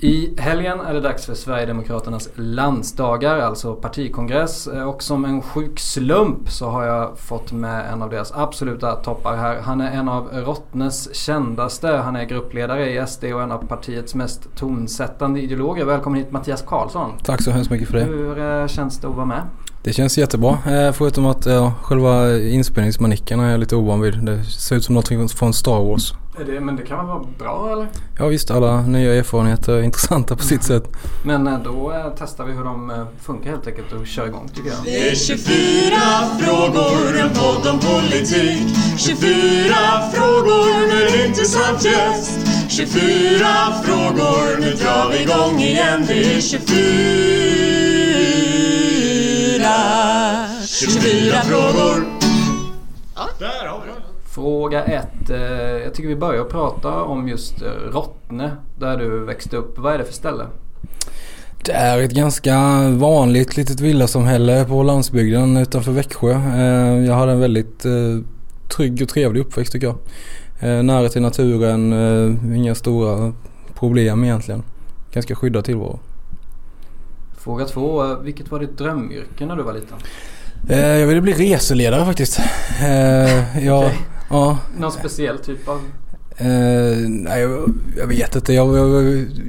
I helgen är det dags för Sverigedemokraternas landsdagar, alltså partikongress. Och som en sjuk slump så har jag fått med en av deras absoluta toppar här. Han är en av Rottnes kändaste. Han är gruppledare i SD och en av partiets mest tonsättande ideologer. Välkommen hit Mattias Karlsson. Tack så hemskt mycket för det. Hur eh, känns det att vara med? Det känns jättebra. Eh, förutom att ja, själva inspelningsmanicken är jag lite ovan vid. Det ser ut som något från Star Wars. Det, men det kan väl vara bra eller? Ja visst, alla nya erfarenheter är intressanta på sitt sätt. Men eh, då eh, testar vi hur de funkar helt enkelt och kör igång tycker jag. Det är 24 frågor, en podd om politik 24 frågor med en intressant gäst 24 frågor, nu drar vi igång igen Det är 24 24 frågor Där har vi det Fråga ett. Eh, jag tycker vi börjar prata om just eh, Rottne där du växte upp. Vad är det för ställe? Det är ett ganska vanligt litet villasamhälle på landsbygden utanför Växjö. Eh, jag hade en väldigt trygg och trevlig uppväxt tycker jag. Nära till naturen, inga stora problem egentligen. Ganska skyddad tillvaro. Fråga två. Vilket var ditt drömyrke när du var liten? Jag ville bli reseledare faktiskt. Jag, okay. Ja. Någon speciell typ av? Uh, nej, jag, jag, vet inte. Jag,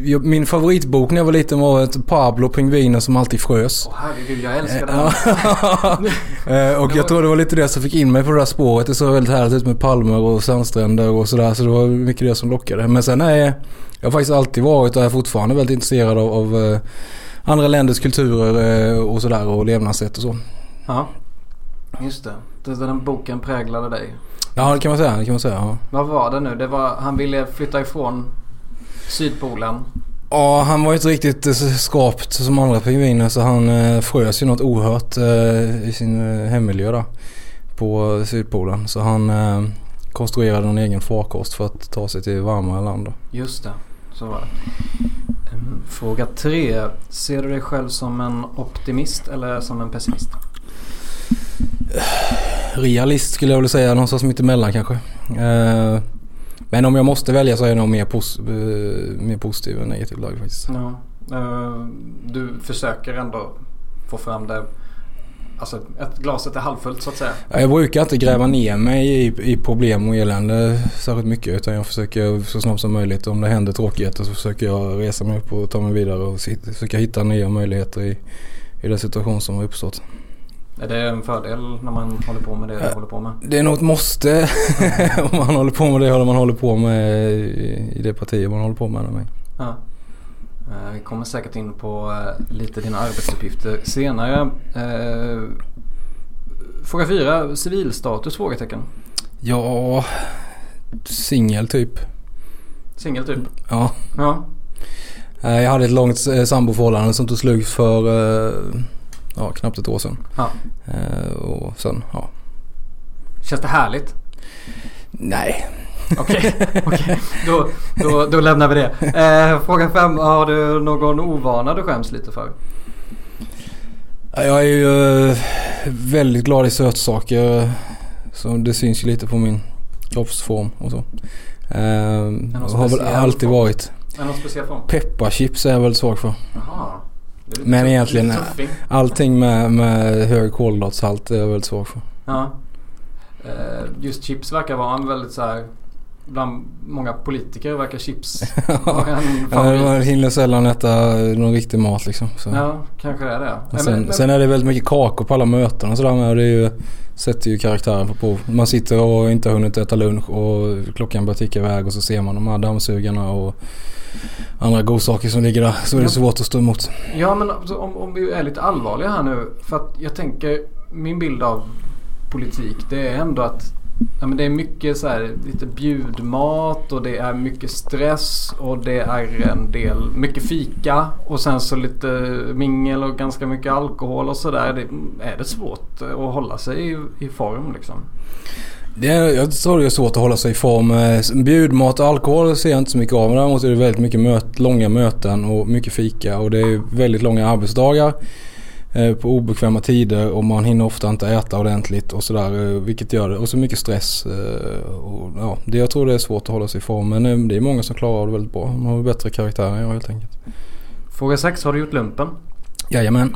jag, min favoritbok när jag var liten var ett Pablo Pingviner som alltid frös. Åh oh, herregud, jag älskar den. uh, och jag tror det var lite det som fick in mig på det där spåret. Det såg väldigt härligt ut med palmer och sandstränder och sådär. Så det var mycket det som lockade. Men sen är jag har faktiskt alltid varit och är fortfarande väldigt intresserad av, av andra länders kulturer och sådär och levnadssätt och så. Ja, just det. Den boken präglade dig? Ja det kan man säga. Det kan man säga ja. Vad var det nu? Det var, han ville flytta ifrån Sydpolen. Ja, han var ju inte riktigt skapt som andra pingviner så han eh, frös ju något oerhört eh, i sin eh, hemmiljö där på Sydpolen. Så han eh, konstruerade en egen farkost för att ta sig till varmare land. Just det, så var det. Fråga tre. Ser du dig själv som en optimist eller som en pessimist? realist skulle jag vilja säga. Någonstans mitt emellan kanske. Eh, men om jag måste välja så är jag nog mer, pos eh, mer positiv än negativ lag faktiskt. Ja. Eh, du försöker ändå få fram det Alltså ett glaset är halvfullt så att säga. Jag brukar inte gräva ner mig i, i problem och elände särskilt mycket. Utan jag försöker så snabbt som möjligt. Om det händer tråkigheter så försöker jag resa mig upp och ta mig vidare. Och försöka hitta nya möjligheter i, i den situation som har uppstått. Är det en fördel när man håller på med det du håller på med? Det är nog ett måste om man håller på med det man håller på med i det partiet man håller på med. med. Ja. Eh, vi kommer säkert in på eh, lite dina arbetsuppgifter senare. Eh, fråga fyra, civilstatus? Frågetecken. Ja, singel typ. Singel typ? Ja. ja. Jag hade ett långt samboförhållande som tog slut för ja, knappt ett år sedan. Ja. Och sen, ja. Känns det härligt? Nej. Okej, okay, okay. Då, då, då lämnar vi det. Eh, fråga fem. Har du någon ovana du skäms lite för? Jag är ju eh, väldigt glad i sötsaker. Så det syns ju lite på min kroppsform och så. Eh, har väl alltid form? varit. Är någon speciell form? Pepparchips är jag väldigt svag för. Aha. Men egentligen allting med, med hög kolhydratshalt är jag väldigt svag för. Ja. Eh, just chips verkar vara en väldigt så här Bland många politiker verkar chips vara en favorit. Man hinner sällan äta någon riktig mat liksom. Så. Ja, kanske är det. Sen, men, sen är det väldigt mycket kakor på alla möten och sådär med. Det ju, sätter ju karaktären på prov. Man sitter och inte har hunnit äta lunch och klockan börjar ticka iväg och så ser man de här dammsugarna och andra godsaker som ligger där. Så är det svårt att stå emot. Ja men alltså, om, om vi är lite allvarliga här nu. För att jag tänker min bild av politik det är ändå att Ja, men det är mycket så här, lite bjudmat och det är mycket stress och det är en del, mycket fika och sen så lite mingel och ganska mycket alkohol och sådär. Det, är det svårt att hålla sig i, i form liksom? Det är, jag tror det är svårt att hålla sig i form. Eh, bjudmat och alkohol ser jag inte så mycket av. Men däremot är det väldigt mycket möt, långa möten och mycket fika. Och det är väldigt långa arbetsdagar på obekväma tider och man hinner ofta inte äta ordentligt och sådär. eh, Vilket gör det. Och så mycket stress. eh, Och, ja, det, jag tror det är svårt att hålla sig i form. Men eh, det är många som klarar det väldigt bra. De har bättre karaktär än jag helt enkelt. Fråga 6. Har du gjort lumpen? Jajamän.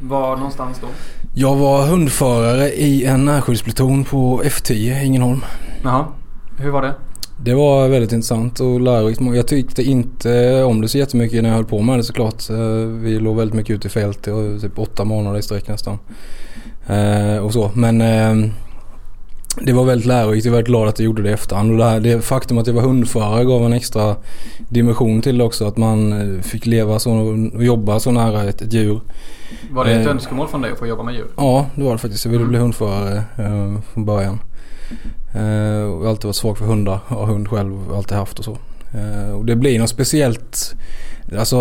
Var någonstans då? Jag var hundförare i en närskijdspluton på F10 Ängelholm. Jaha. Hur var det? Det var väldigt intressant och lärorikt. Jag tyckte inte om det så jättemycket när jag höll på med det såklart. Eh, Vi låg väldigt mycket ute i fält i typ åtta månader i sträck nästan. Eh, Och så. Men eh, det var väldigt lärorikt. Jag är väldigt glad att jag gjorde det i efterhand. Och det, här, det faktum att jag var hundförare gav en extra dimension till det också. Att man eh, fick leva så och jobba så nära ett, ett djur. Var det ett Eh. önskemål från dig att få jobba med djur? Ja, det var det faktiskt. Jag ville bli hundförare eh, från början. Eh, och alltid varit svag för hundar. Har hund själv, alltid haft och så. Eh, och det blir något speciellt. Alltså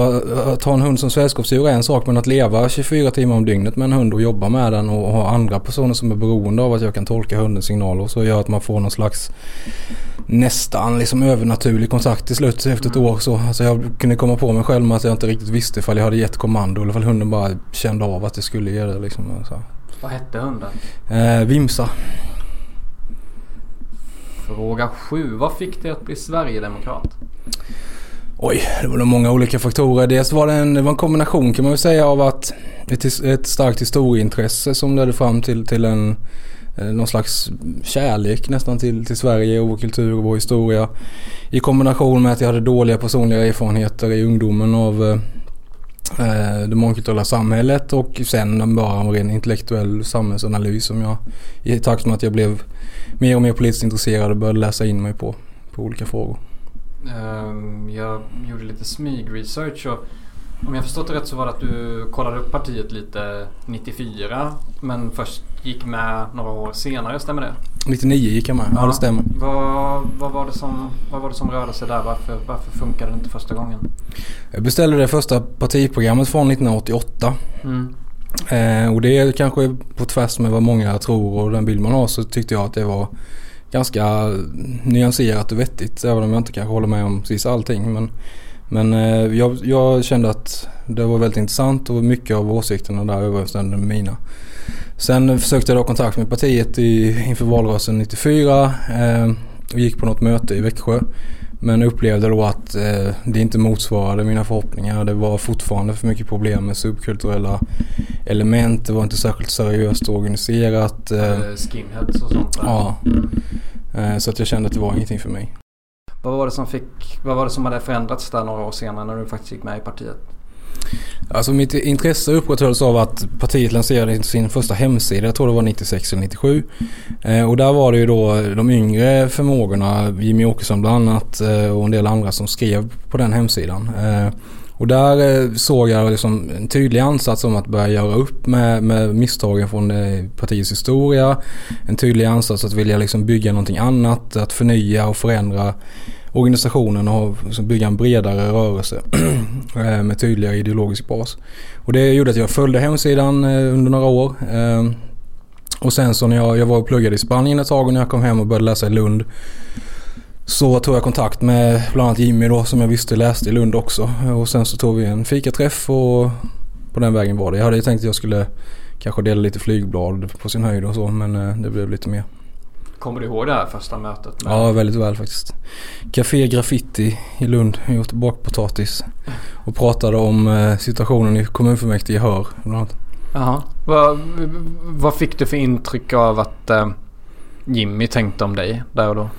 att ha en hund som sällskapsdjur är en sak men att leva 24 timmar om dygnet med en hund och jobba med den och ha andra personer som är beroende av att jag kan tolka hundens signaler och så gör att man får någon slags nästan liksom övernaturlig kontakt till slut efter ett år. Så, alltså jag kunde komma på mig själv med att jag inte riktigt visste ifall jag hade gett kommando eller ifall hunden bara kände av att det skulle ge det. Liksom. Vad hette hunden? Eh, Vimsa. Fråga 7. Vad fick dig att bli Sverigedemokrat? Oj, det var nog många olika faktorer. Dels var det en, det var en kombination kan man väl säga av att ett, ett starkt historieintresse som ledde fram till, till en eh, någon slags kärlek nästan till, till Sverige och vår kultur och vår historia. I kombination med att jag hade dåliga personliga erfarenheter i ungdomen av eh, eh, det mångkulturella samhället och sen bara en ren intellektuell samhällsanalys som jag i takt med att jag blev mer och mer politiskt intresserad och började läsa in mig på, på olika frågor. Ehm, Jag gjorde lite smygresearch och om jag förstått det rätt så var det att du kollade upp partiet lite 94 men först gick med några år senare, stämmer det? 99 gick jag med, ja, det stämmer. Vad, vad, var det som, vad var det som rörde sig där? Varför, varför funkade det inte första gången? Jag beställde det första partiprogrammet från 1988. Mm. Eh, och det är kanske på tvärs med vad många tror och den bild man har så tyckte jag att det var ganska nyanserat och vettigt. Även om jag inte kanske håller med om precis allting. Men, men eh, jag, jag kände att det var väldigt intressant och mycket av åsikterna där överensstämde med mina. Sen försökte jag då kontakt med partiet i, inför valrörelsen 94 eh, och gick på något möte i Växjö. Men upplevde då att eh, det inte motsvarade mina förhoppningar. Det var fortfarande för mycket problem med subkulturella element. Det var inte särskilt seriöst organiserat. Eh, Eh, Skinheads och sånt där. ja. Eh, så att jag kände att det var ingenting för mig. Vad var det som fick, vad var det som hade förändrats där några år senare när du faktiskt gick med i partiet? Alltså mitt intresse upprätthölls av att partiet lanserade sin första hemsida, jag tror det var 96 eller 97. Eh, och där var det ju då de yngre förmågorna, Jimmy Åkesson bland annat eh, och en del andra som skrev på den hemsidan. Eh, och där såg jag liksom en tydlig ansats om att börja göra upp med, med misstagen från partiets historia. En tydlig ansats att vilja liksom bygga någonting annat, att förnya och förändra organisationen och liksom bygga en bredare rörelse eh, med tydligare ideologisk bas. Och det gjorde att jag följde hemsidan eh, under några år. Eh, och sen så när jag, jag var och pluggade i Spanien ett tag och när jag kom hem och började läsa i Lund så tog jag kontakt med bland annat Jimmy då som jag visste läste i Lund också. Och sen så tog vi en fikaträff och på den vägen var det. Jag hade ju tänkt att jag skulle kanske dela lite flygblad på sin höjd och så men det blev lite mer. Kommer du ihåg det här första mötet? Med, Ja, väldigt väl faktiskt. Café Graffiti i Lund. Jag åt bakpotatis. Och pratade om eh, situationen i kommunfullmäktige i Hör. Jaha. Vad, vad fick du för intryck av att eh, Jimmy tänkte om dig där och då?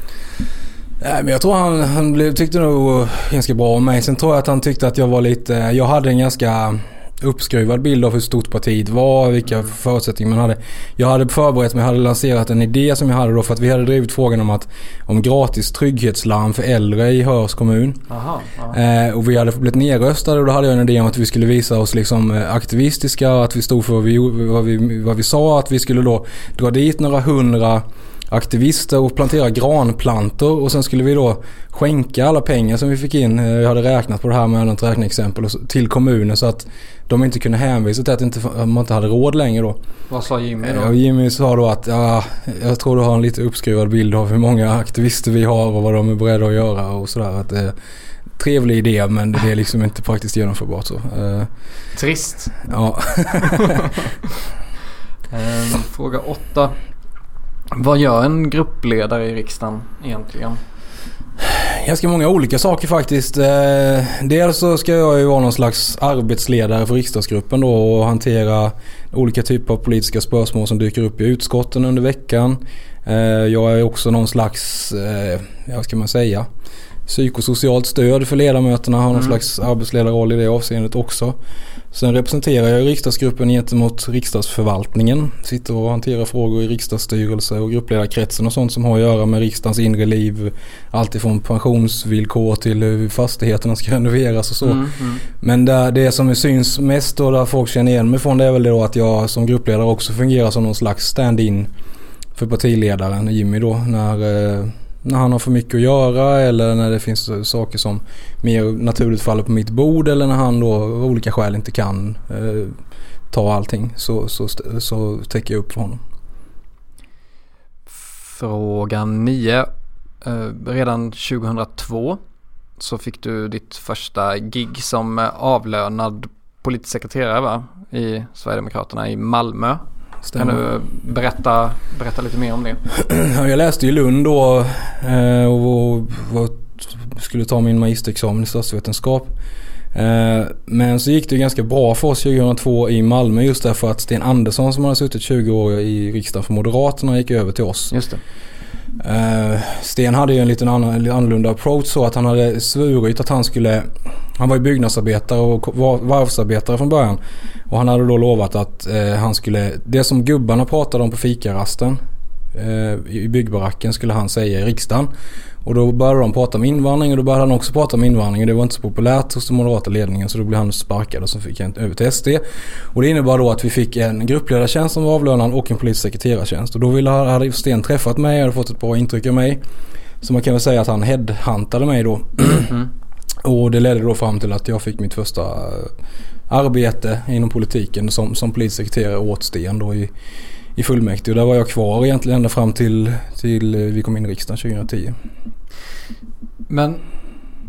Nej, men jag tror han, han tyckte nog ganska bra om mig. Sen tror jag att han tyckte att jag var lite... Jag hade en ganska uppskruvad bild av hur stort partiet var, vilka förutsättningar man hade. Jag hade förberett mig, hade lanserat en idé som jag hade då för att vi hade drivit frågan om att om gratis trygghetslarm för äldre i Höörs kommun. Jaha. Ja. Eh, och vi hade blivit nedröstade och då hade jag en idé om att vi skulle visa oss liksom eh, aktivistiska att vi stod för vad vi, vad vi, vad vi sa. Att vi skulle då dra dit några hundra aktivister och plantera granplantor och sen skulle vi då skänka alla pengar som vi fick in, eh, jag hade räknat på det här med ett räkneexempel, till kommunen så att de inte kunde hänvisa till att inte, man inte hade råd längre då. Vad sa Jimmy då? Jimmy sa då att ja, jag tror du har en lite uppskruvad bild av hur många aktivister vi har och vad de är beredda att göra och sådär. Att är trevlig idé men det är liksom inte praktiskt genomförbart så. Eh, Trist. ja. Eh, fråga åtta. Vad gör en gruppledare i riksdagen egentligen? Ganska många olika saker faktiskt. Eh, dels så ska jag ju vara någon slags arbetsledare för riksdagsgruppen då och hantera olika typer av politiska spörsmål som dyker upp i utskotten under veckan. Eh, jag är också någon slags, eh, ja, vad ska man säga, psykosocialt stöd för ledamöterna. Har någon Mm. slags arbetsledarroll i det avseendet också. Sen representerar jag riksdagsgruppen gentemot riksdagsförvaltningen. Sitter och hanterar frågor i riksdagsstyrelse och gruppledarkretsen och sånt som har att göra med riksdagens inre liv. Allt ifrån pensionsvillkor till hur fastigheterna ska renoveras och så. Mm, mm. Men där, det som syns mest och där folk känner igen mig från det är väl då att jag som gruppledare också fungerar som någon slags stand-in för partiledaren Jimmy då när, eh, när han har för mycket att göra eller när det finns saker som mer naturligt faller på mitt bord eller när han då av olika skäl inte kan eh, ta allting så, så, så täcker jag upp för honom. Fråga 9. Eh, redan 2002 så fick du ditt första gig som eh, avlönad politisk sekreterare va? I Sverigedemokraterna i Malmö. Kan Stämmer. du berätta, berätta lite mer om det? Ja, jag läste i Lund då eh, och, skulle ta min magisterexamen i statsvetenskap. Eh, Men så gick det ganska bra för oss 2002 i Malmö just därför att Sten Andersson som hade suttit 20 år i riksdagen för Moderaterna gick över till oss. Just det. Uh, Sten hade ju en liten annan, lite annorlunda approach så att han hade svurit att han skulle Han var ju byggnadsarbetare och varvsarbetare från början. Och han hade då lovat att uh, han skulle Det som gubbarna pratade om på fikarasten uh, I byggbaracken skulle han säga i riksdagen. Och då började de prata om invandring och då började han också prata om invandring. Och det var inte så populärt hos den moderata ledningen så då blev han sparkad och så fick han över till SD. Och det innebar då att vi fick en gruppledartjänst som var avlönad och en politisk sekreterartjänst. Och då ville, hade Sten träffat mig och hade fått ett bra intryck av mig. Så man kan väl säga att han headhuntade mig då. Mm. Och det ledde då fram till att jag fick mitt första eh, arbete inom politiken som, som politisk sekreterare åt Sten då i, i fullmäktige. Och där var jag kvar egentligen ända fram till, till vi kom in i riksdagen 2010. Men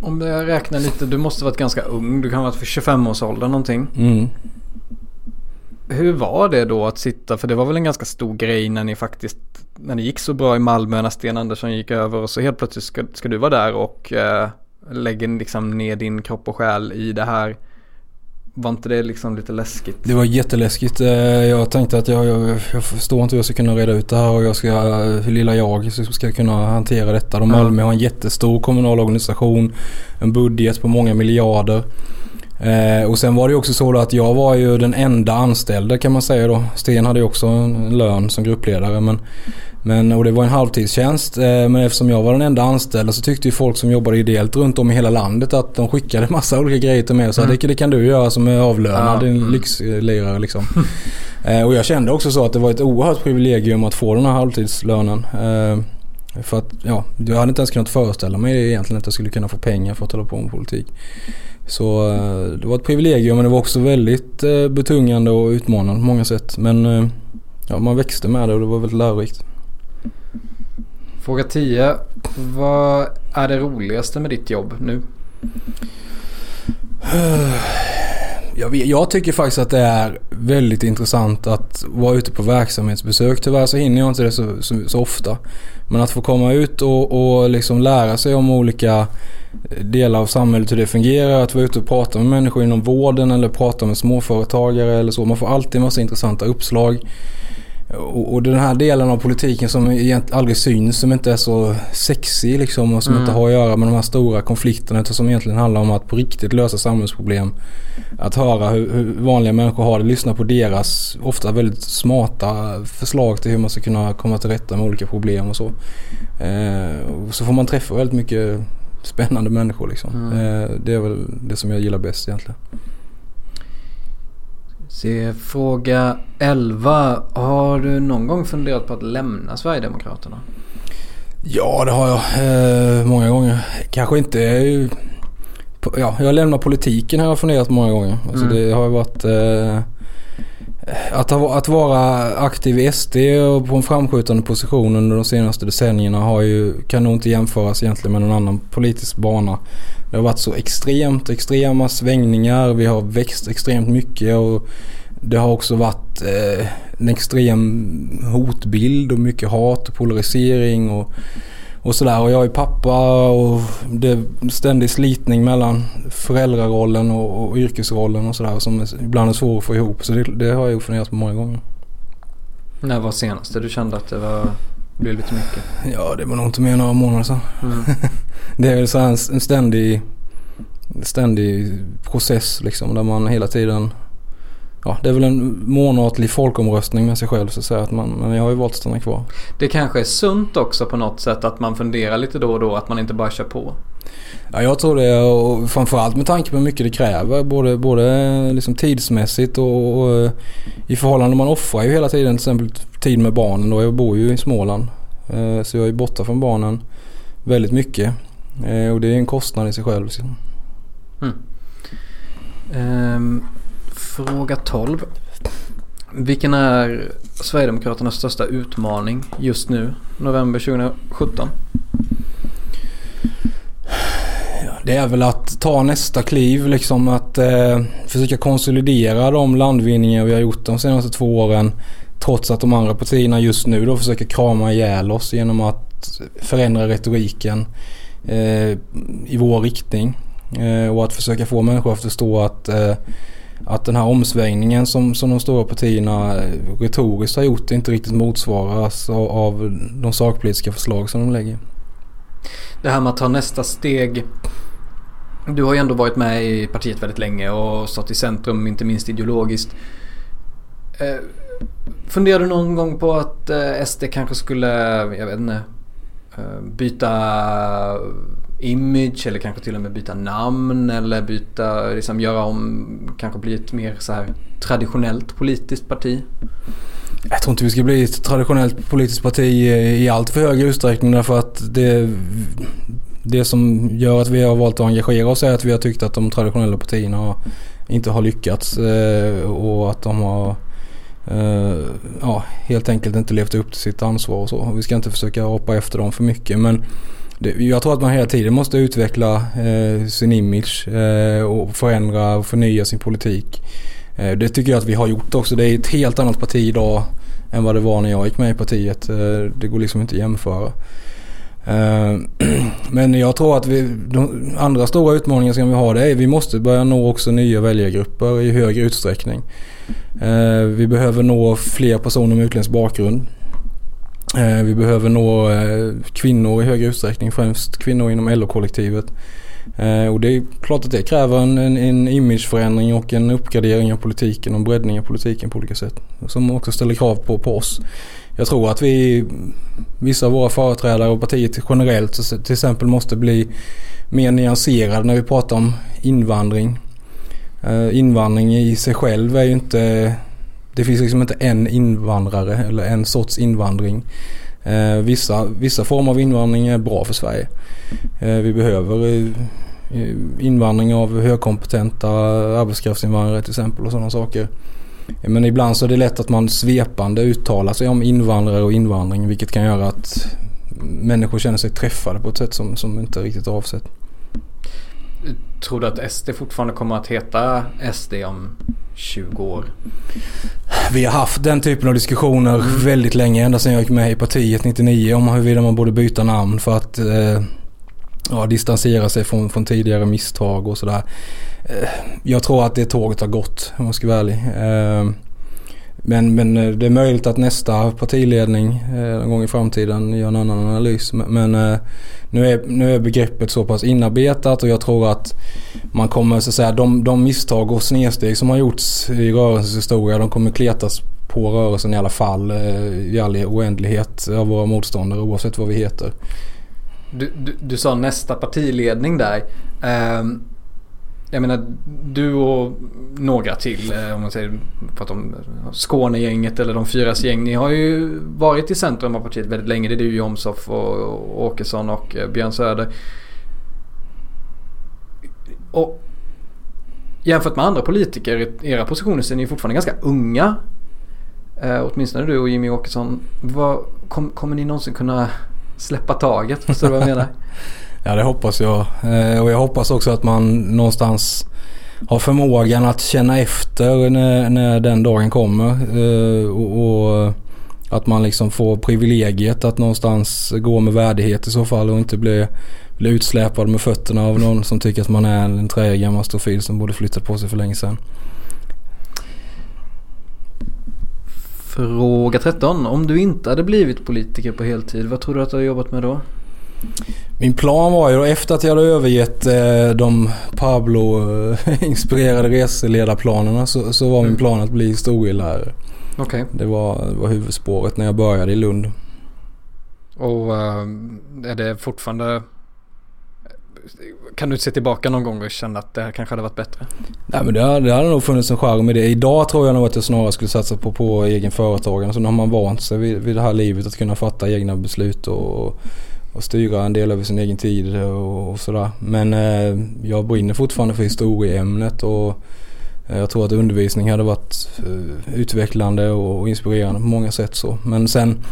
om jag räknar lite, du måste varit ganska ung. Du kan ha varit för 25-årsåldern någonting. Mm. Hur var det då att sitta, för det var väl en ganska stor grej när ni faktiskt, när det gick så bra i Malmö när Sten Andersson gick över och så helt plötsligt ska, ska du vara där och eh, lägga liksom ner din kropp och själ i det här. Var inte det liksom lite läskigt? Det var jätteläskigt. Eh, Jag tänkte att jag, jag, jag förstår inte hur jag ska kunna reda ut det här och jag ska, hur lilla jag ska kunna hantera detta. De. Malmö har en jättestor kommunal organisation, en budget på många miljarder. Eh, och sen var det också så att jag var ju den enda anställda kan man säga då. Sten hade ju också en lön som gruppledare men, men och det var en halvtidstjänst. Eh, men eftersom jag var den enda anställda så tyckte ju folk som jobbade ideellt runt om i hela landet att de skickade massa olika grejer till mig och sa Mm. det, det kan du göra som är avlönad, din mm. lyxlirare liksom. eh, och jag kände också så att det var ett oerhört privilegium att få den här halvtidslönen. Eh, för att ja, jag hade inte ens kunnat föreställa mig egentligen att jag skulle kunna få pengar för att hålla på med politik. Så det var ett privilegium men det var också väldigt betungande och utmanande på många sätt. Men ja, man växte med det och det var väldigt lärorikt. Fråga 10. Vad är det roligaste med ditt jobb nu? Jag, vet, jag tycker faktiskt att det är väldigt intressant att vara ute på verksamhetsbesök. Tyvärr så hinner jag inte det så, så, så ofta. Men att få komma ut och, och liksom lära sig om olika delar av samhället hur det fungerar. Att vara ute och prata med människor inom vården eller prata med småföretagare eller så. Man får alltid en massa intressanta uppslag. Och, och den här delen av politiken som egentligen aldrig syns, som inte är så sexig liksom och som Mm. inte har att göra med de här stora konflikterna utan som egentligen handlar om att på riktigt lösa samhällsproblem. Att höra hur, hur vanliga människor har det, lyssna på deras ofta väldigt smarta förslag till hur man ska kunna komma till rätta med olika problem och så. Eh, och så får man träffa väldigt mycket spännande människor liksom. Mm. Eh, det är väl det som jag gillar bäst egentligen. Se, fråga 11. Har du någon gång funderat på att lämna Sverigedemokraterna? Ja, det har jag. Eh, många gånger. Kanske inte... eh, Ja, jag lämnar politiken har jag funderat många gånger. Alltså Mm. det har varit... Eh, att, ha, att vara aktiv i SD och på en framskjutande position under de senaste decennierna har ju, kan nog inte jämföras egentligen med någon annan politisk bana. Det har varit så extremt extrema svängningar. Vi har växt extremt mycket och det har också varit eh, en extrem hotbild och mycket hat och polarisering och, och sådär. Och jag är pappa och det är ständig slitning mellan föräldrarollen och, och yrkesrollen och sådär som är, ibland är svår att få ihop. Så det, det har jag funderat på många gånger. När var senaste du kände att det var, blev lite mycket? Ja, det var nog inte mer än några månader sedan. Mm. Det är väl så en, en ständig, ständig process liksom där man hela tiden Ja, det är väl en månatlig folkomröstning med sig själv så att säga. Att man, men jag har ju valt att stanna kvar. Det kanske är sunt också på något sätt att man funderar lite då och då att man inte bara kör på. Ja, jag tror det och framförallt med tanke på hur mycket det kräver. Både, både liksom tidsmässigt och, och eh, i förhållande. Man offrar ju hela tiden till exempel tid med barnen. Då. Jag bor ju i Småland. Eh, Så jag är borta från barnen väldigt mycket. Eh, Och det är en kostnad i sig själv. liksom. Ehm, fråga 12. Vilken är Sverigedemokraternas största utmaning just nu, november 2017? Det är väl att ta nästa kliv liksom att eh, försöka konsolidera de landvinningar vi har gjort de senaste två åren. Trots att de andra partierna just nu då försöker krama ihjäl oss genom att förändra retoriken Eh, i vår riktning. Eh, och att försöka få människor att förstå att, eh, att den här omsvängningen som, som de stora partierna eh, retoriskt har gjort inte riktigt motsvaras av, av de sakpolitiska förslag som de lägger. Det här med att ta nästa steg. Du har ju ändå varit med i partiet väldigt länge och stått i centrum, inte minst ideologiskt. Eh, funderar du någon gång på att eh, SD kanske skulle, jag vet inte, Eh, byta image eller kanske till och med byta namn eller byta, liksom göra om, kanske bli ett mer så här traditionellt politiskt parti? Jag tror inte vi ska bli ett traditionellt politiskt parti i allt för hög utsträckning därför att det, det som gör att vi har valt att engagera oss är att vi har tyckt att de traditionella partierna inte har lyckats eh, och att de har Eh, ja, helt enkelt inte levt upp till sitt ansvar och så. Vi ska inte försöka hoppa efter dem för mycket men det, jag tror att man hela tiden måste utveckla eh, sin image eh, och förändra och förnya sin politik. Eh, Det tycker jag att vi har gjort också. Det är ett helt annat parti idag än vad det var när jag gick med i partiet. Eh, Det går liksom inte att jämföra. Eh, men jag tror att vi, de andra stora utmaningar som vi har det är vi måste börja nå också nya väljargrupper i högre utsträckning. Eh, vi behöver nå fler personer med utländsk bakgrund. Eh, vi behöver nå eh, kvinnor i högre utsträckning, främst kvinnor inom LO-kollektivet. Och det är klart att det kräver en, en, en imageförändring och en uppgradering av politiken och en breddning av politiken på olika sätt. Som också ställer krav på, på oss. Jag tror att vi, vissa av våra företrädare och partiet generellt till exempel måste bli mer nyanserade när vi pratar om invandring. Eh, invandring i sig själv är ju inte, det finns liksom inte en invandrare eller en sorts invandring. Eh, vissa, vissa former av invandring är bra för Sverige. Eh, vi behöver invandring av högkompetenta arbetskraftsinvandrare till exempel och sådana saker. Men ibland så är det lätt att man svepande uttalar sig om invandrare och invandring vilket kan göra att människor känner sig träffade på ett sätt som, som inte är riktigt avsett. Tror du att SD fortfarande kommer att heta SD om 20 år? Vi har haft den typen av diskussioner väldigt länge, ända sedan jag gick med i partiet 99 om huruvida man borde byta namn för att eh, ja, distansera sig från, från tidigare misstag och sådär. Eh, jag tror att det tåget har gått om jag ska vara ärlig. Eh, men, men eh, det är möjligt att nästa partiledning eh, någon gång i framtiden gör en annan analys. Men, men eh, nu, är, nu är begreppet så pass inarbetat och jag tror att man kommer så att säga de, de misstag och snedsteg som har gjorts i rörelsens historia de kommer kletas på rörelsen i alla fall eh, i all oändlighet av våra motståndare oavsett vad vi heter. Du, du, du sa nästa partiledning där. Ehm, jag menar du och några till eh, om man säger pratar om Skånegänget eller de fyras gäng. Ni har ju varit i centrum av partiet väldigt länge. Det är du Jomshof och Åkesson och eh, Björn Söder. Och jämfört med andra politiker i era positioner så är ni fortfarande ganska unga. Eh, åtminstone du och Jimmy Åkesson. Vad, kom, kommer ni någonsin kunna släppa taget? Förstår du vad jag menar? Ja det hoppas jag. Eh, och jag hoppas också att man någonstans har förmågan att känna efter när, när den dagen kommer. Eh, och, och, att man liksom får privilegiet att någonstans gå med värdighet i så fall och inte bli, bli utsläpad med fötterna av någon som tycker att man är en träig gammal stofil som borde flyttat på sig för länge sedan. Fråga 13. Om du inte hade blivit politiker på heltid, vad tror du att du hade jobbat med då? Min plan var ju då efter att jag hade övergett eh, de Pablo-inspirerade reseledarplanerna så, så var min mm. plan att bli historielärare. Okay. Det, var, var huvudspåret när jag började i Lund. Och uh, är det fortfarande... Kan du se tillbaka någon gång och känna att det här kanske hade varit bättre? Nej men det hade, det hade nog funnits en charm i det. Idag tror jag nog att jag snarare skulle satsa på, på egen företagande. Så nu har man vant sig vid, vid det här livet att kunna fatta egna beslut och och styra en del över sin egen tid och, och sådär. Men eh, jag brinner fortfarande för historieämnet och eh, jag tror att undervisning hade varit eh, utvecklande och, och inspirerande på många sätt så. Men sen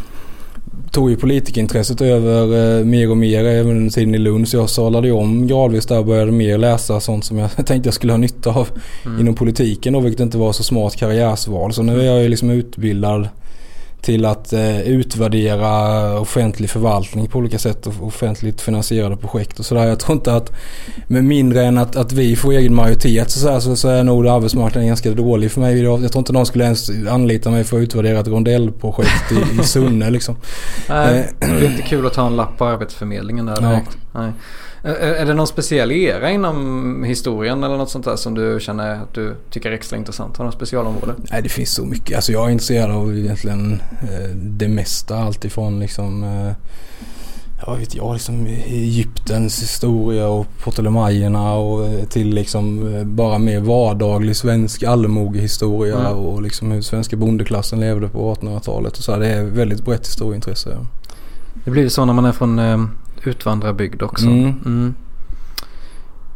tog ju politikintresset över eh, mer och mer även under tiden i Lund. Så jag salade om gradvis där och började mer läsa sånt som jag tänkte jag skulle ha nytta av mm. inom politiken då, vilket inte var så smart karriärsval. Så nu är jag ju liksom utbildad till att eh, utvärdera offentlig förvaltning på olika sätt och offentligt finansierade projekt och sådär. Jag tror inte att med mindre än att, att vi får egen majoritet så, så, så, så är nog arbetsmarknaden ganska dålig för mig. Jag, jag tror inte någon skulle ens anlita mig för att utvärdera ett rondellprojekt i, i Sunne liksom. Nej, det är inte kul att ta en lapp på Arbetsförmedlingen där direkt. Ja. Nej. Är det någon speciell era inom historien eller något sånt där som du känner att du tycker är extra intressant? Har du något specialområde? Nej det finns så mycket. Alltså jag är intresserad av egentligen eh, det mesta. Alltifrån liksom eh, jag vet jag, liksom Egyptens historia och Ptolemaikerna och eh, till liksom eh, bara mer vardaglig svensk allmogehistoria mm. och liksom hur svenska bondeklassen levde på 1800-talet och så. Här. Det är väldigt brett historieintresse. Det blir så när man är från eh, utvandrarbygd också. Mm. Mm.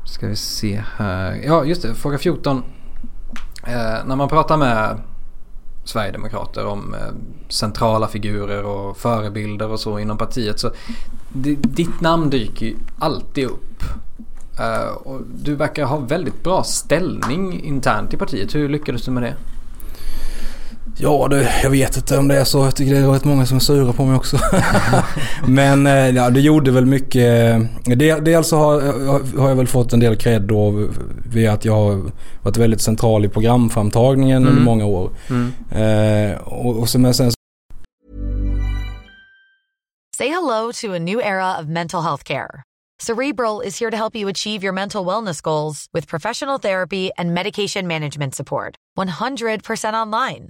Ska vi se här. Ja just det, fråga 14. Eh, när man pratar med Sverigedemokrater om eh, centrala figurer och förebilder och så inom partiet. Så ditt namn dyker ju alltid upp. Eh, och du verkar ha väldigt bra ställning internt i partiet. Hur lyckades du med det? Ja du, jag vet inte om det är så. Jag tycker det är rätt många som är sura på mig också. Men eh, ja, det gjorde väl mycket. Dels så har, har jag väl fått en del cred då via att jag har varit väldigt central i programframtagningen mm. under många år. Mm. Eh, och, och sen, sen Say hello to a new era of mental health care. Cerebral is here to help you achieve your mental wellness goals with professional therapy and medication management support. 100% online.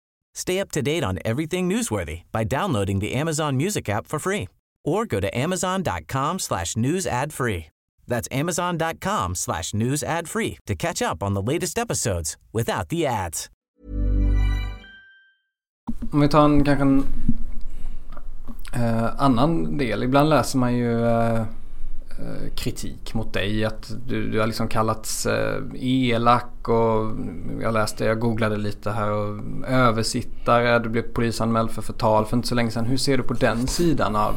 Stay up to date on everything newsworthy by downloading the Amazon Music app for free or go to amazon.com slash news ad free. That's amazon.com slash news ad free to catch up on the latest episodes without the ads. Om vi tar en kanske en uh, annan del. Ibland läser man ju eh, Eh, kritik mot dig. Att du, du har liksom kallats eh, elak och jag läste, jag googlade lite här och översittare. Du blev polisanmäld för förtal för inte så länge sedan. Hur ser du på den sidan av,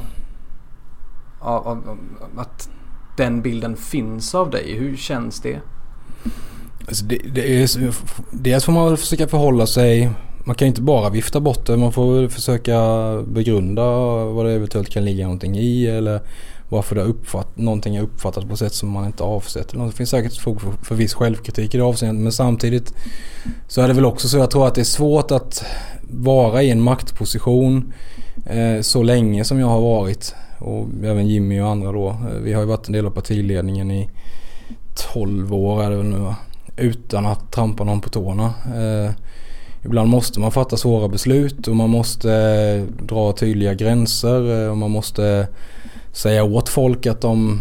av, av, av att den bilden finns av dig? Hur känns det? Alltså det, det är, dels får man väl försöka förhålla sig. Man kan inte bara vifta bort det. Man får väl försöka begrunda vad det eventuellt kan ligga någonting i. Eller varför det uppfatt, någonting har uppfattats på sätt som man inte avsett. Det finns säkert fog för, för viss självkritik i det avseendet. Men samtidigt så är det väl också så jag tror att det är svårt att vara i en maktposition eh, så länge som jag har varit. Och även Jimmy och andra då. Eh, vi har ju varit en del av partiledningen i 12 år är det väl nu va? Utan att trampa någon på tårna. Eh, ibland måste man fatta svåra beslut och man måste eh, dra tydliga gränser eh, och man måste säga åt folk att de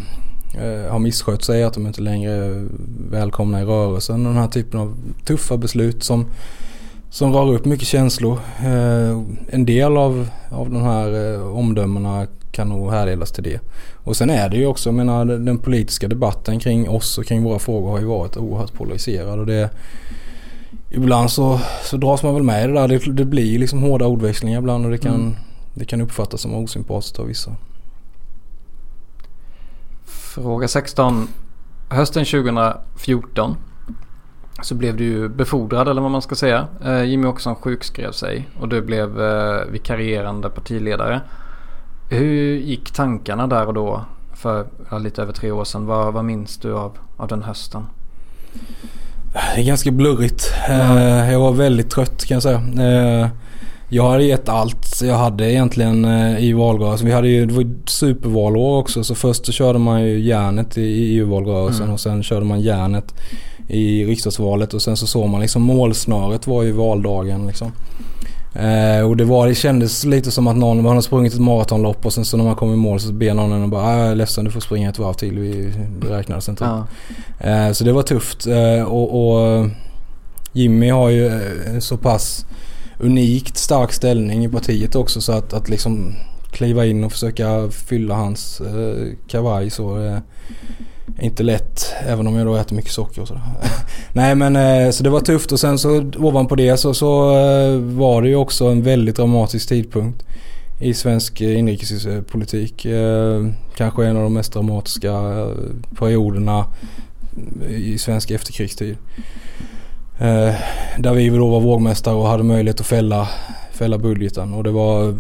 har misskött sig, att de inte längre är välkomna i rörelsen. Den här typen av tuffa beslut som, som rör upp mycket känslor. En del av, av de här omdömena kan nog härledas till det. Och sen är det ju också, jag menar den politiska debatten kring oss och kring våra frågor har ju varit oerhört polariserad. Och det, ibland så, så dras man väl med i det där. Det, det blir liksom hårda ordväxlingar ibland och det kan, mm. det kan uppfattas som osympatiskt av vissa. Fråga 16. Hösten 2014 så blev du befordrad eller vad man ska säga. Eh, Jimmy Åkesson sjukskrev sig och du blev eh, vikarierande partiledare. Hur gick tankarna där och då för ja, lite över tre år sedan? Vad, vad minns du av, av den hösten? Det är ganska blurrigt. Mm. Jag var väldigt trött kan jag säga. Jag hade gett allt jag hade egentligen eh, i valrörelsen. Vi hade ju, det var supervalår också så först så körde man ju järnet i EU-valrörelsen mm. och sen körde man järnet i riksdagsvalet och sen så såg man liksom målsnöret var ju valdagen liksom. Eh, och det, var, det kändes lite som att någon, man hade sprungit ett maratonlopp och sen så när man kom i mål så ber någon en och bara ah, jag är ledsen du får springa ett varv till. Vi räknades inte ja. eh, Så det var tufft. Eh, och, och, Jimmy har ju eh, så pass unikt stark ställning i partiet också så att, att liksom kliva in och försöka fylla hans eh, kavaj så eh, inte lätt, även om jag då äter mycket socker och sådär. Nej men eh, så det var tufft och sen så ovanpå det så, så eh, var det ju också en väldigt dramatisk tidpunkt i svensk eh, inrikespolitik. Kanske en av de mest dramatiska eh, perioderna i svensk efterkrigstid. Där vi då var vågmästare och hade möjlighet att fälla, fälla budgeten. Och det var,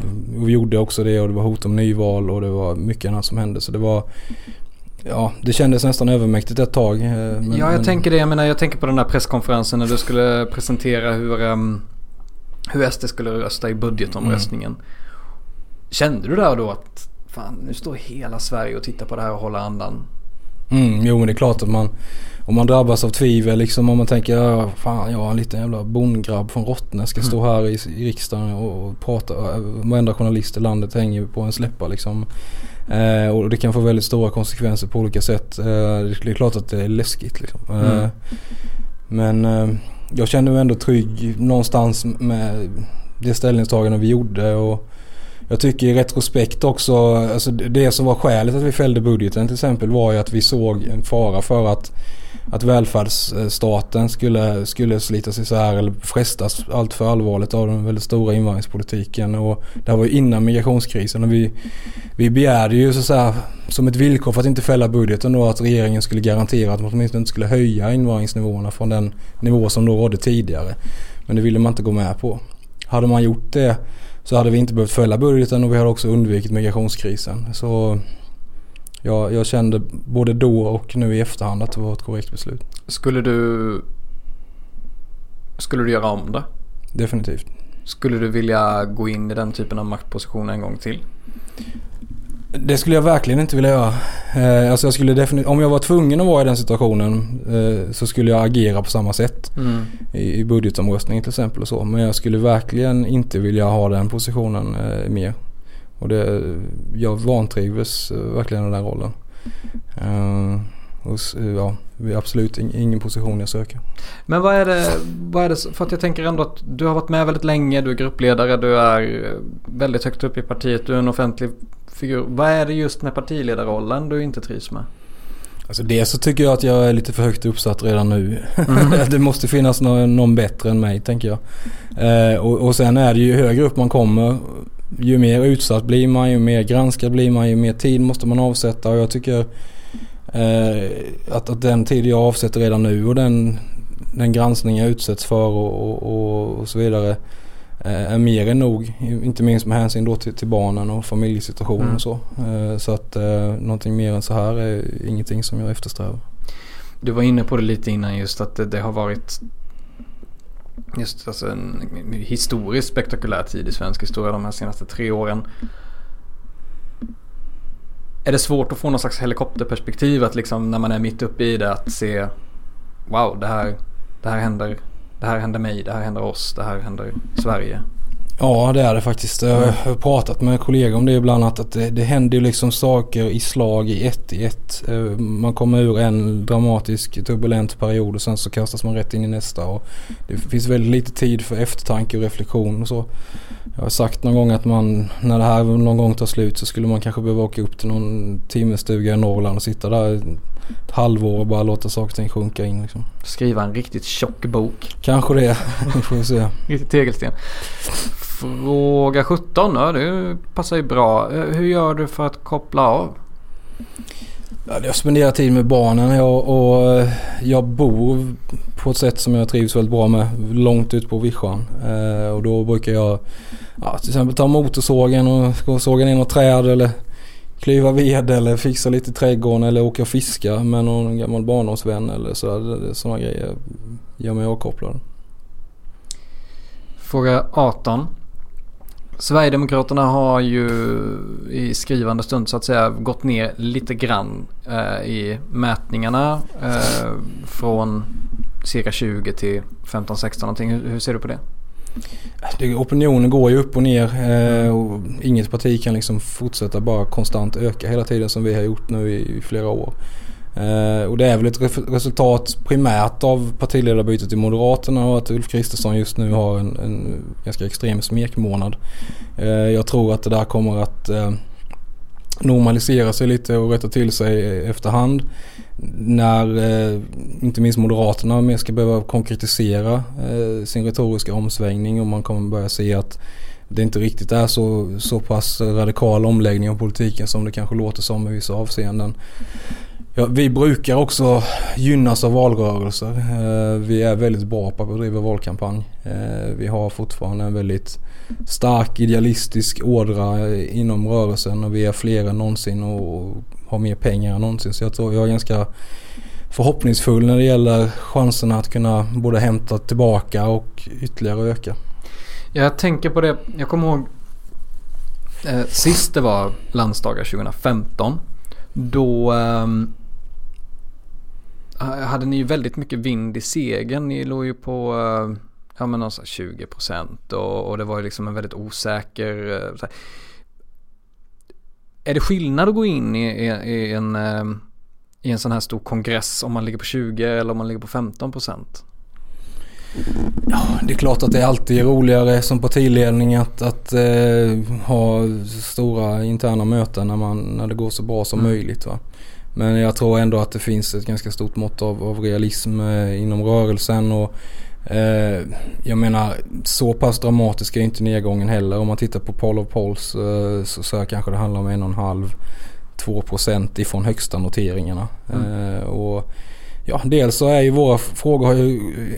vi gjorde också det och det var hot om nyval och det var mycket annat som hände. Så det var Ja, det kändes nästan övermäktigt ett tag. Eh, men, ja, jag men... tänker det. Jag menar, jag tänker på den där presskonferensen när du skulle presentera hur, um, hur SD skulle rösta i budgetomröstningen. Mm. Kände du där då att fan, nu står hela Sverige och tittar på det här och håller andan? Mm, jo men det är klart att man om man drabbas av tvivel liksom om man tänker ja, fan jag är en liten jävla bondgrabb från Rottne ska stå mm. här i, i riksdagen och, och prata. Varenda journalist i landet hänger på en släppa liksom. Eh, och det kan få väldigt stora konsekvenser på olika sätt. Eh, det är klart att det är läskigt liksom. Eh, mm. Men eh, jag kände mig ändå trygg någonstans med det ställningstagande vi gjorde. Och jag tycker i retrospekt också, alltså det som var skälet att vi fällde budgeten till exempel var ju att vi såg en fara för att att välfärdsstaten skulle, skulle slitas isär eller frestas allt för allvarligt av den väldigt stora invandringspolitiken. Och det här var ju innan migrationskrisen och vi, vi begärde ju så att säga som ett villkor för att inte fälla budgeten då att regeringen skulle garantera att man åtminstone inte skulle höja invandringsnivåerna från den nivå som då rådde tidigare. Men det ville man inte gå med på. Hade man gjort det så hade vi inte behövt fälla budgeten och vi hade också undvikit migrationskrisen. Så jag, jag kände både då och nu i efterhand att det var ett korrekt beslut. Skulle du, skulle du göra om det? Definitivt. Skulle du vilja gå in i den typen av maktposition en gång till? Det skulle jag verkligen inte vilja göra. Eh, alltså jag skulle definitivt, om jag var tvungen att vara i den situationen eh, så skulle jag agera på samma sätt. Mm. I, I budgetomröstning till exempel och så. Men jag skulle verkligen inte vilja ha den positionen eh, mer. Och det, jag vantrivs eh, verkligen i den rollen. Uh, och, ja, det är absolut ingen position jag söker. Men vad är, det, vad är det, för att jag tänker ändå att du har varit med väldigt länge, du är gruppledare, du är väldigt högt upp i partiet, du är en offentlig figur. Vad är det just med partiledarrollen du inte trivs med? Alltså det så tycker jag att jag är lite för högt uppsatt redan nu. Mm. det måste finnas någon, någon, bättre än mig tänker jag. Eh, och, och sen är det ju högre upp man kommer ju mer utsatt blir man, ju mer granskad blir man, ju mer tid måste man avsätta. Och jag tycker eh, att, att den tid jag avsätter redan nu och den, den granskning jag utsätts för och, och, och så vidare är mer än nog. Inte minst med hänsyn då till, till barnen och familjesituationen mm. och så. Eh, så att eh, någonting mer än så här är ingenting som jag eftersträvar. Du var inne på det lite innan just att det, det har varit just alltså en historiskt spektakulär tid i svensk historia de här senaste tre åren. Är det svårt att få någon slags helikopterperspektiv att liksom när man är mitt uppe i det att se Wow, det här, det här händer det här händer mig, det här händer oss, det här händer Sverige. Ja det är det faktiskt. Jag har pratat med kollegor om det ibland att det, det händer ju liksom saker i slag i ett i ett. Eh, man kommer ur en dramatisk turbulent period och sen så kastas man rätt in i nästa. Och det finns väldigt lite tid för eftertanke och reflektion och så. Jag har sagt någon gång att man när det här någon gång tar slut så skulle man kanske behöva åka upp till någon timmerstuga i Norrland och sitta där ett halvår och bara låta saker och ting sjunka in. Liksom. Skriva en riktigt tjock bok. Kanske det. Vi får se. Riktigt tegelsten. Fråga 17, ja det passar ju bra. Eh, hur gör du för att koppla av? Ja, jag spenderar tid med barnen jag, och eh, jag bor på ett sätt som jag trivs väldigt bra med. Långt ut på vischan. Eh, och då brukar jag ja, till exempel ta motorsågen och såga ner något träd eller klyva ved eller fixa lite i trädgården eller åka och fiska med någon gammal barndomsvän eller sådär. Sådana grejer gör mig avkopplad. Fråga 18. Sverigedemokraterna har ju i skrivande stund så att säga gått ner lite grann eh, i mätningarna eh, från cirka 20 till 15-16 någonting. Hur, hur, ser du på det? Opinionen går ju upp och ner eh, och inget parti kan liksom fortsätta bara konstant öka hela tiden som vi har gjort nu i, flera år. Eh, och det är väl ett resultat primärt av partiledarbytet i Moderaterna och att Ulf Kristersson just nu har en, en ganska extrem smekmånad. Eh, jag tror att det där kommer att normalisera sig lite och rätta till sig efterhand. När eh, inte minst Moderaterna mer ska behöva konkretisera eh, sin retoriska omsvängning och man kommer börja se att det inte riktigt är så, så pass radikal omläggning av politiken som det kanske låter som i vissa avseenden. Ja, vi brukar också gynnas av valrörelser. Eh, vi är väldigt bra på att bedriva valkampanj. Eh, vi har fortfarande en väldigt stark idealistisk ådra eh, inom rörelsen och vi är fler än någonsin och har mer pengar än någonsin. Så jag tror jag är ganska förhoppningsfull när det gäller chanserna att kunna både hämta tillbaka och ytterligare öka. Jag tänker på det, jag kommer ihåg eh, sist det var landsdagar 2015. Då eh, hade ni ju väldigt mycket vind i segern. Ni låg ju på eh, ja, men 20 procent och, och, det var ju liksom en väldigt osäker... Eh, så här. Är det skillnad att gå in i, i, i, en, eh, i en sån här stor kongress om man ligger på 20 eller om man ligger på 15 procent? Ja, det är klart att det är alltid roligare som partiledning att, att eh, ha stora interna möten när, man, när det går så bra som mm. möjligt. Va? Men jag tror ändå att det finns ett ganska stort mått av, av realism eh, inom rörelsen. Och, jag menar så pass dramatisk är inte nedgången heller. Om man tittar på Paul of Polls eh, så, så kanske det handlar om en och en halv 2 procent ifrån högsta noteringarna. Mm. Eh, och Ja, dels så är ju våra frågor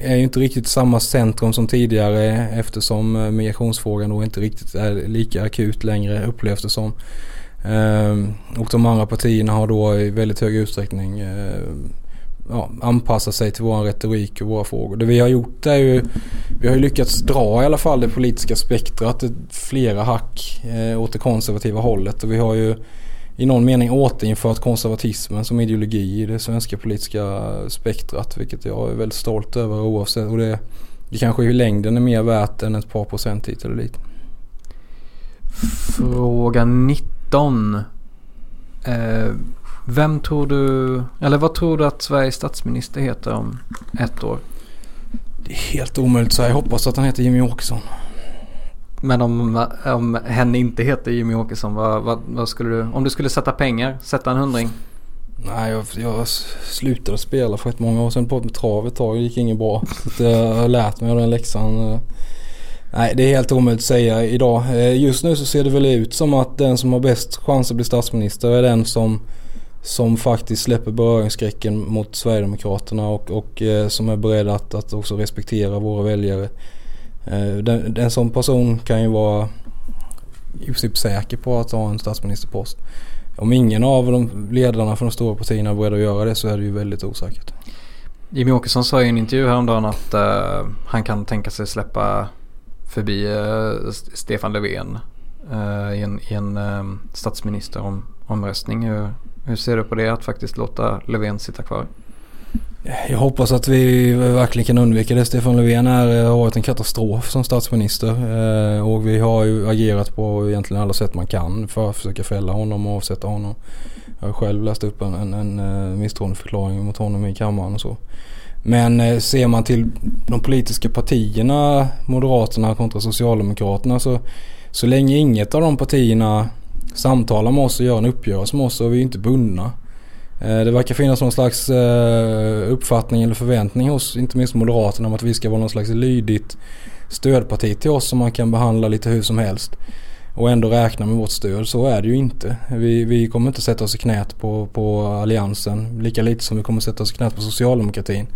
är ju inte riktigt samma centrum som tidigare eftersom eh, migrationsfrågan då inte riktigt är lika akut längre upplevs det som. Och de andra partierna har då i väldigt hög utsträckning eh, ja, anpassa sig till vår retorik och våra frågor. Det vi har gjort är ju, vi har ju lyckats dra i alla fall det politiska spektrat flera hack eh, åt det konservativa hållet. Och vi har ju i någon mening återinfört konservatismen som ideologi i det svenska politiska spektrat. Vilket jag är väldigt stolt över oavsett. Och det, det kanske i längden är mer värt än ett par procent hit eller dit. Fråga 19 Eh, vem tror du, eller vad tror du att Sveriges statsminister heter om ett år? Det är helt omöjligt så jag hoppas att han heter Jimmy Åkesson. Men om, om hen inte heter Jimmy Åkesson, vad, vad, vad, skulle du, om du skulle sätta pengar, sätta en hundring? Nej, jag, jag slutade spela för ett många år sedan på med trav ett tag. Det gick inget bra. Så jag har lärt mig av den läxan. Nej, det är helt omöjligt att säga idag. Eh, just nu så ser det väl ut som att den som har bäst chans att bli statsminister är den som, som faktiskt släpper beröringsskräcken mot Sverigedemokraterna och, och eh, som är beredd att, att också respektera våra väljare. Eh, den, en sån person kan ju vara i princip säker på att ha en statsministerpost. Om ingen av de ledarna för de stora partierna är beredda att göra det så är det ju väldigt osäkert. Jimmy Åkesson sa i en intervju häromdagen att eh, han kan tänka sig släppa förbi eh, Stefan Löfven eh, i en, i en eh, statsministeromröstning. Hur, hur ser du på det att faktiskt låta Löfven sitta kvar? Jag hoppas att vi verkligen kan undvika det. Stefan Löfven är, eh, har varit en katastrof som statsminister. Eh, och vi har ju agerat på egentligen alla sätt man kan för att försöka fälla honom och avsätta honom. Jag har själv läst upp en, en, en eh, misstroendeförklaring mot honom i kammaren och så. Men eh, ser man till de politiska partierna, Moderaterna kontra Socialdemokraterna så, så länge inget av de partierna samtalar med oss och gör en uppgörelse med oss så är vi inte bundna. Eh, det verkar finnas någon slags eh, uppfattning eller förväntning hos inte minst Moderaterna om att vi ska vara någon slags lydigt stödparti till oss som man kan behandla lite hur som helst. Och ändå räkna med vårt stöd. Så är det ju inte. Vi, vi kommer inte sätta oss i knät på, på alliansen. Lika lite som vi kommer sätta oss i knät på socialdemokratin.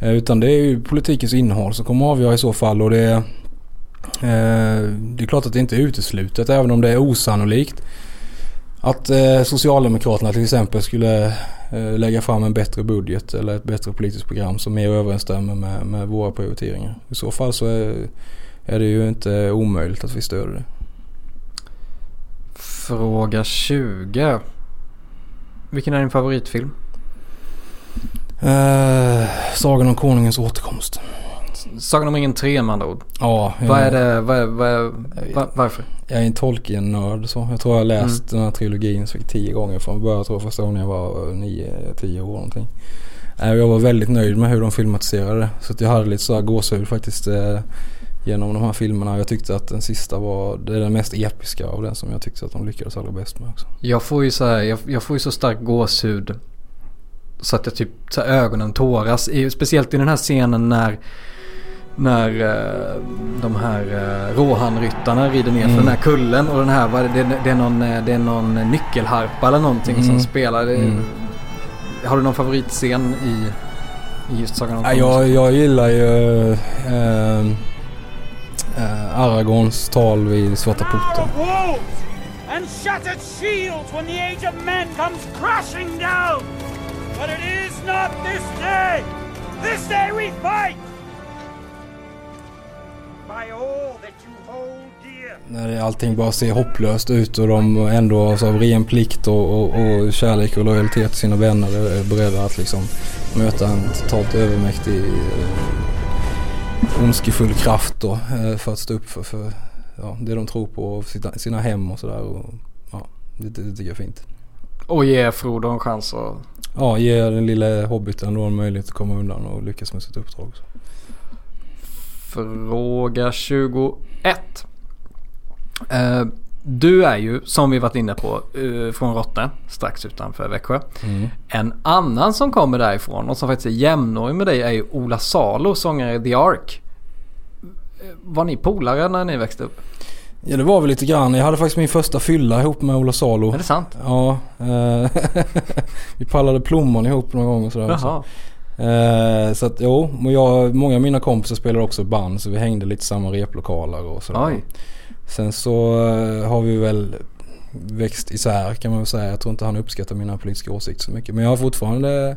Eh, utan det är ju politikens innehåll som kommer att avgöra i så fall. Och det, det är klart att det inte är uteslutet även om det är osannolikt att eh, Socialdemokraterna till exempel skulle eh, lägga fram en bättre budget eller ett bättre politiskt program som mer överensstämmer med, med våra prioriteringar. I så fall så är, är det ju inte omöjligt att vi stöder det. Fråga 20. Vilken är din favoritfilm? Eh, Sagan om Konungens återkomst. Sagan om ringen 3 med andra ord. Ja. Vad är det, vad, vad, vad, varför? Jag är en Tolkien-nörd så. Jag tror jag har läst mm. den här trilogin så tio gånger från början. Jag tror första gången jag var nio, tio år någonting. Jag var väldigt nöjd med hur de filmatiserade det. Så jag hade lite sådär gåshud faktiskt eh, genom de här filmerna. Jag tyckte att den sista var det är den mest episka av den som jag tyckte att de lyckades allra bäst med också. Jag får ju så här, jag, jag får ju så stark gåshud så att jag typ så här, ögonen tåras. Speciellt i den här scenen när när uh, de här uh, råhanryttarna rider ner mm. för den här kullen och den här, vad, det, det, är någon, eh, det är någon nyckelharpa eller någonting mm. som spelar. Mm. Har du någon favoritscen i, i just Sagan om ja, jag, jag gillar ju uh, Aragons tal vid Svarta porten. And shattered shields when the age of men comes crashing down. But it is not this day. This day we fight när allting bara ser hopplöst ut och de ändå av ren plikt och, och, och, kärlek och lojalitet till sina vänner är beredda att liksom möta en totalt övermäktig eh, ondskefull kraft då eh, för att stå upp för, för ja, det de tror på och sina, sina hem och sådär. Ja, det, det tycker jag är fint. Och ge Frodo en chans att... Ja, ge den lilla hobbiten då en möjlighet att komma undan och lyckas med sitt uppdrag. Fråga 21. Uh, du är ju, som vi varit inne på, uh, från Rottne, strax utanför Växjö. Mm. En annan som kommer därifrån och som faktiskt är jämnårig med dig är ju Ola Salo, sångare i The Ark. Uh, var ni polare när ni växte upp? Ja det var vi lite grann. Jag hade faktiskt min första fylla ihop med Ola Salo. Är det sant? Ja. vi pallade plommon ihop någon gång och sådär. Jaha. Eh, så att jo, jag, många av mina kompisar spelar också band så vi hängde lite samma replokaler och sådär. Oj. Sen så eh, har vi väl växt isär kan man väl säga. Jag tror inte han uppskattar mina politiska åsikter så mycket. Men jag har fortfarande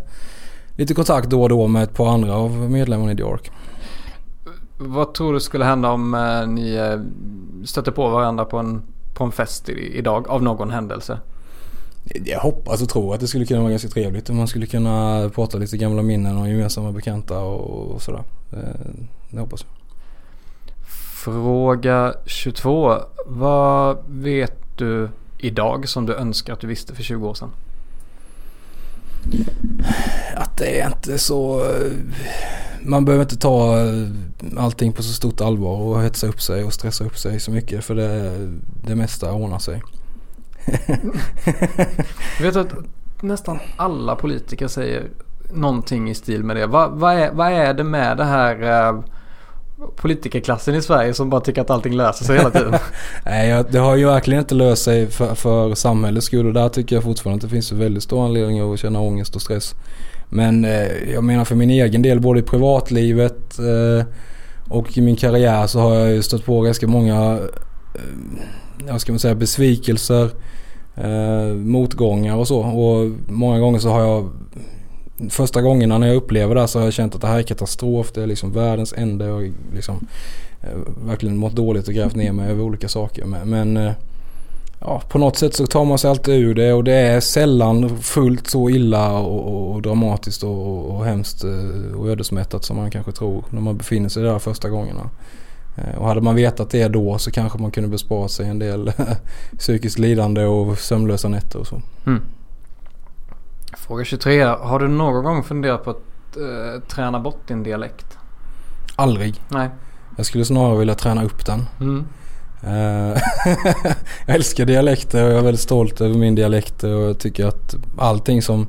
lite kontakt då och då med ett par andra av medlemmarna i New York. Vad tror du skulle hända om eh, ni eh, stötte på varandra på en, på en fest idag av någon händelse? Jag hoppas och tror att det skulle kunna vara ganska trevligt. Om man skulle kunna prata lite gamla minnen och gemensamma bekanta och, och sådär. Det, det hoppas jag. Fråga 22. Vad vet du idag som du önskar att du visste för 20 år sedan? Att det är inte så man behöver inte ta eh, allting på så stort allvar och hetsa upp sig och stressa upp sig så mycket för det, det mesta ordnar sig. Jag vet att nästan alla politiker säger någonting i stil med det. Vad, vad, är, vad är det med det här eh, politikerklassen i Sverige som bara tycker att allting löser sig hela tiden? Nej, det har ju verkligen inte löst sig för, för samhällets skull och där tycker jag fortfarande att det finns väldigt stor anledning att känna ångest och stress. Men eh, jag menar för min egen del, både i privatlivet eh, och i min karriär så har jag ju stött på ganska många, eh, vad ska man säga, besvikelser, eh, motgångar och så. Och många gånger så har jag Första gångerna när jag upplever det här så har jag känt att det här är katastrof. Det är liksom världens ände. Jag har liksom eh, verkligen mått dåligt och grävt ner mig över olika saker. Men, men eh, ja, på något sätt så tar man sig alltid ur det och det är sällan fullt så illa och, och, och dramatiskt och, och, hemskt eh, och ödesmättat som man kanske tror när man befinner sig där första gångerna. Eh, Och hade man vetat det då så kanske man kunde bespara sig en del psykiskt lidande och sömnlösa nätter och så. Mm. Fråga 23. Har du någon gång funderat på att eh, träna bort din dialekt? Aldrig. Nej. Jag skulle snarare vilja träna upp den. Mm. Eh, jag älskar dialekter och jag är väldigt stolt över min dialekt och jag tycker att allting som,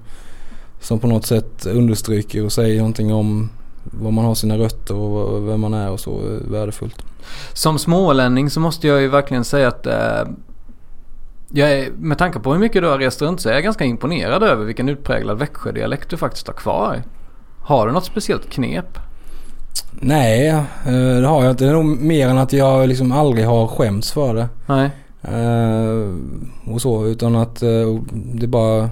som på något sätt understryker och säger någonting om var man har sina rötter och vem man är och så är värdefullt. Som smålänning så måste jag ju verkligen säga att eh, jag är, med tanke på hur mycket du har rest runt så är jag ganska imponerad över vilken utpräglad Växjödialekt du faktiskt har kvar. Har du något speciellt knep? Nej, eh, det har jag inte. Det är nog mer än att jag liksom aldrig har skämts för det. Nej. Eh, och så utan att eh, det bara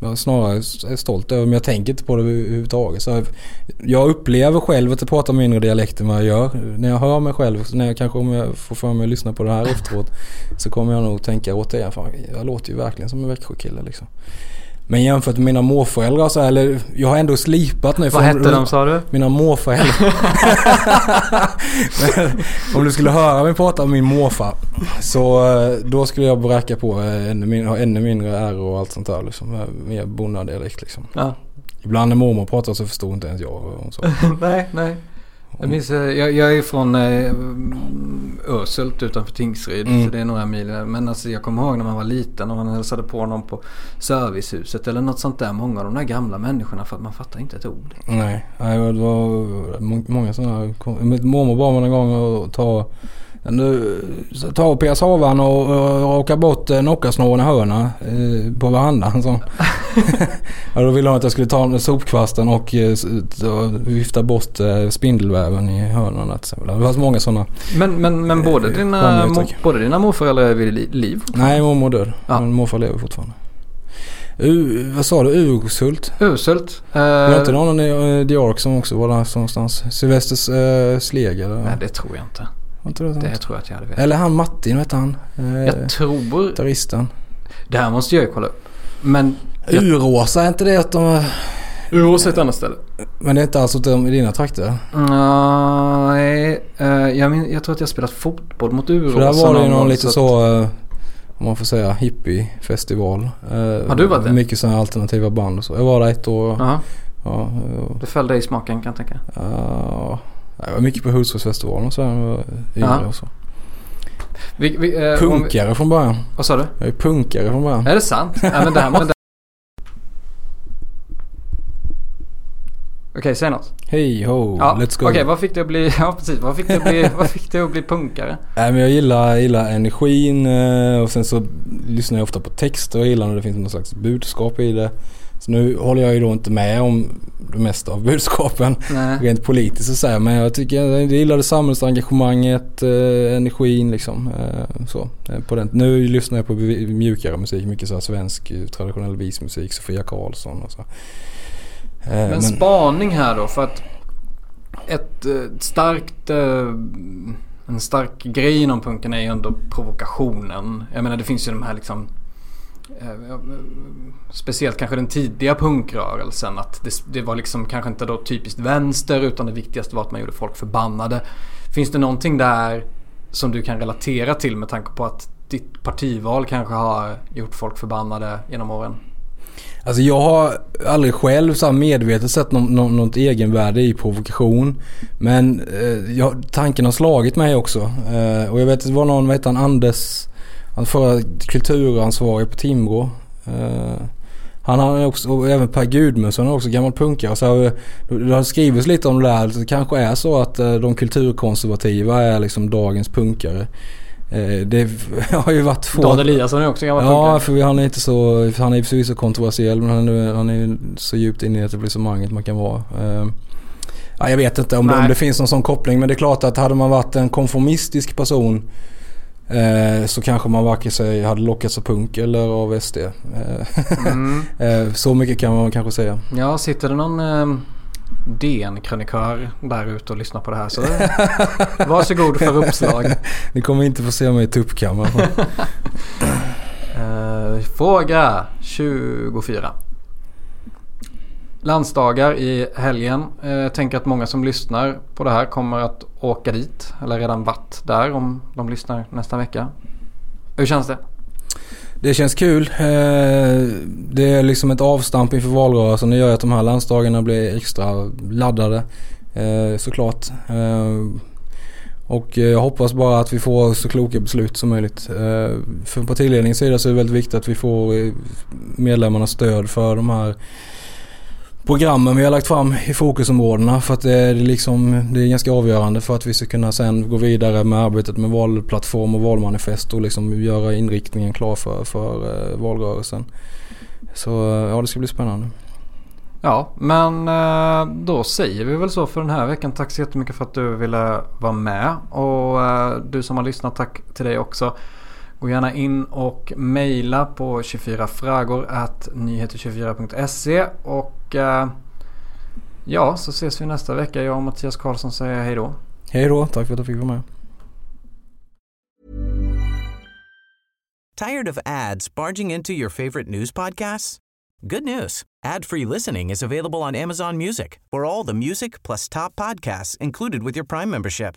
jag är snarare är stolt över men jag tänker inte på det överhuvudtaget. Så jag, upplever själv att jag pratar mindre dialekt än vad jag gör. När jag hör mig själv, när jag kanske om jag får för mig att lyssna på det här efteråt så kommer jag nog tänka återigen. Fan, jag låter ju verkligen som en Växjökille liksom. Men jämfört med mina morföräldrar så här, eller jag har ändå slipat nu. Vad hette de sa du? Mina morföräldrar. Om du skulle höra mig prata om min morfar. Så eh, då skulle jag bräcka på eh, ännu mindre, ha ännu mindre R och allt sånt där. Liksom, eh, mer bonnadialekt liksom. Ja. Ibland när mormor pratar så förstår inte ens jag vad hon sa. nej, nej. Jag, minns, eh, jag, jag är från eh, Ösult utanför Tingsryd. Mm. Så det är några mil. Men alltså, jag kommer ihåg när man var liten och man hälsade på någon på servicehuset eller något sånt där. Många av de där gamla människorna för att man fattar inte ett ord. Nej, nej, det var må- många sådana. Mormor bad mig någon gång att ta nu, så ta PSA-van och, och raka bort eh, nockasnåren i hörna eh, på verandan. Så. ja, då ville hon att jag skulle ta sopkvasten och eh, vifta bort eh, spindelväven i hörnan. Det så många sådana. Men, men, men både, Eh, dina, uttryck. både dina morföräldrar är vid li- liv? Nej, mormor död. Ja. Men morfar lever fortfarande. U, vad sa du? Urshult? Uselt. Eh, Var inte någon i The Ark som också var där någonstans? Sylvesters uh, Sleg eller? Nej, det tror jag inte. Var inte det, sånt? Det tror jag att jag hade vetat. Eller han Martin, hette han? Eh, Jag tror... Gitarristen. Det här måste jag ju kolla upp. Men... Jag, Uråsa, är inte det att de... Urås är ett annat ställe. Men det är inte alls åt dem i dina trakter? Nej, eh, jag, min, jag tror att jag spelat fotboll mot Urås. För där var det ju någon lite att- så, eh, om man får säga, hippiefestival. Eh, Har du varit där? Mycket sådana alternativa band och så. Jag var där ett år. Ja, ja, det föll dig i smaken kan jag tänka. ja. Jag var mycket på Hultsfredsfestivalen och så här och så. Vi, vi, eh, om vi, Punkare från början. vad sa du? Jag är punkare från början. Är det sant? Nej, men det här, men det... Okej, säg något. Hej ho, Ja, let's go. Okej, vad fick dig att bli... Ja, precis. Vad fick dig att bli, vad fick dig att bli punkare? Nej men jag gillar, gillar energin eh, och sen så lyssnar jag ofta på texter och gillar när det finns någon slags budskap i det. Så nu håller jag ju då inte med om det mesta av budskapen Nej. rent politiskt och så här, men jag tycker jag gillade samhällsengagemanget, eh, energin liksom. Eh, så, eh, på den. Nu lyssnar jag på mjukare musik, mycket så svensk eh, traditionell vismusik, Sofia Karlsson och så. Eh, Men spaning här då för att ett, eh, starkt... En stark grej inom punken är ju ändå provokationen. Jag menar det finns ju de här liksom... Eh, speciellt kanske den tidiga punkrörelsen. Att det, det var liksom kanske inte då typiskt vänster utan det viktigaste var att man gjorde folk förbannade. Finns det någonting där som du kan relatera till med tanke på att ditt partival kanske har gjort folk förbannade genom åren? Alltså jag har aldrig själv så medvetet sett något, något, något egenvärde i provokation. Men eh, jag, tanken har slagit mig också. Eh, och jag vet det var någon, vad heter han, Anders, han förra kulturansvarig på Timrå. Eh, han har också, och även Per Gudmundsson är också gammal punkare. Så det har skrivits lite om det där. Det kanske är så att eh, de kulturkonservativa är liksom dagens punkare. Eh, det har ju varit få... Dan Eliasson är också gammal Ja, punkare. för han är inte så, han är förvisso kontroversiell men han är, han är så djupt inne i etablissemanget man kan vara. Ja, jag vet inte om det, om det finns någon sån koppling men det är klart att hade man varit en konformistisk person eh, så kanske man varken sig hade lockats av punk eller av SD. Mm. eh, så mycket kan man kanske säga. Ja, sitter det någon eh, DN-krönikör där ute och lyssnar på det här så varsågod för uppslag. Ni kommer inte få se mig i tuppkammaren. Eh, fråga 24. Landsdagar i helgen. Eh, Jag tänker att många som lyssnar på det här kommer att åka dit. Eller redan varit där om de lyssnar nästa vecka. Hur känns det? Det känns kul. Eh, det är liksom ett avstamp inför valrörelsen. Det gör att de här landsdagarna blir extra laddade. Eh, såklart. Eh, och jag hoppas bara att vi får så kloka beslut som möjligt. För partiledningens sida så är det väldigt viktigt att vi får medlemmarnas stöd för de här programmen vi har lagt fram i fokusområdena. För att det är, liksom, det är ganska avgörande för att vi ska kunna sen gå vidare med arbetet med valplattform och valmanifest och liksom göra inriktningen klar för, för eh, valrörelsen. Så eh, ja, det ska bli spännande. Ja, men eh, då säger vi väl så för den här veckan. Tack så jättemycket för att du ville vara med. Och du som har lyssnat, tack till dig också. Gå gärna in och mejla på 24fragor nyheter24.se och eh, ja, så ses vi nästa vecka. Jag och Mattias Karlsson säger hej då. Hej då, tack för att jag fick vara med. Tired of ads barging into your favorite news podcasts? Good news. Ad-free listening is available on Amazon Music for all the music plus top podcasts included with your Prime membership.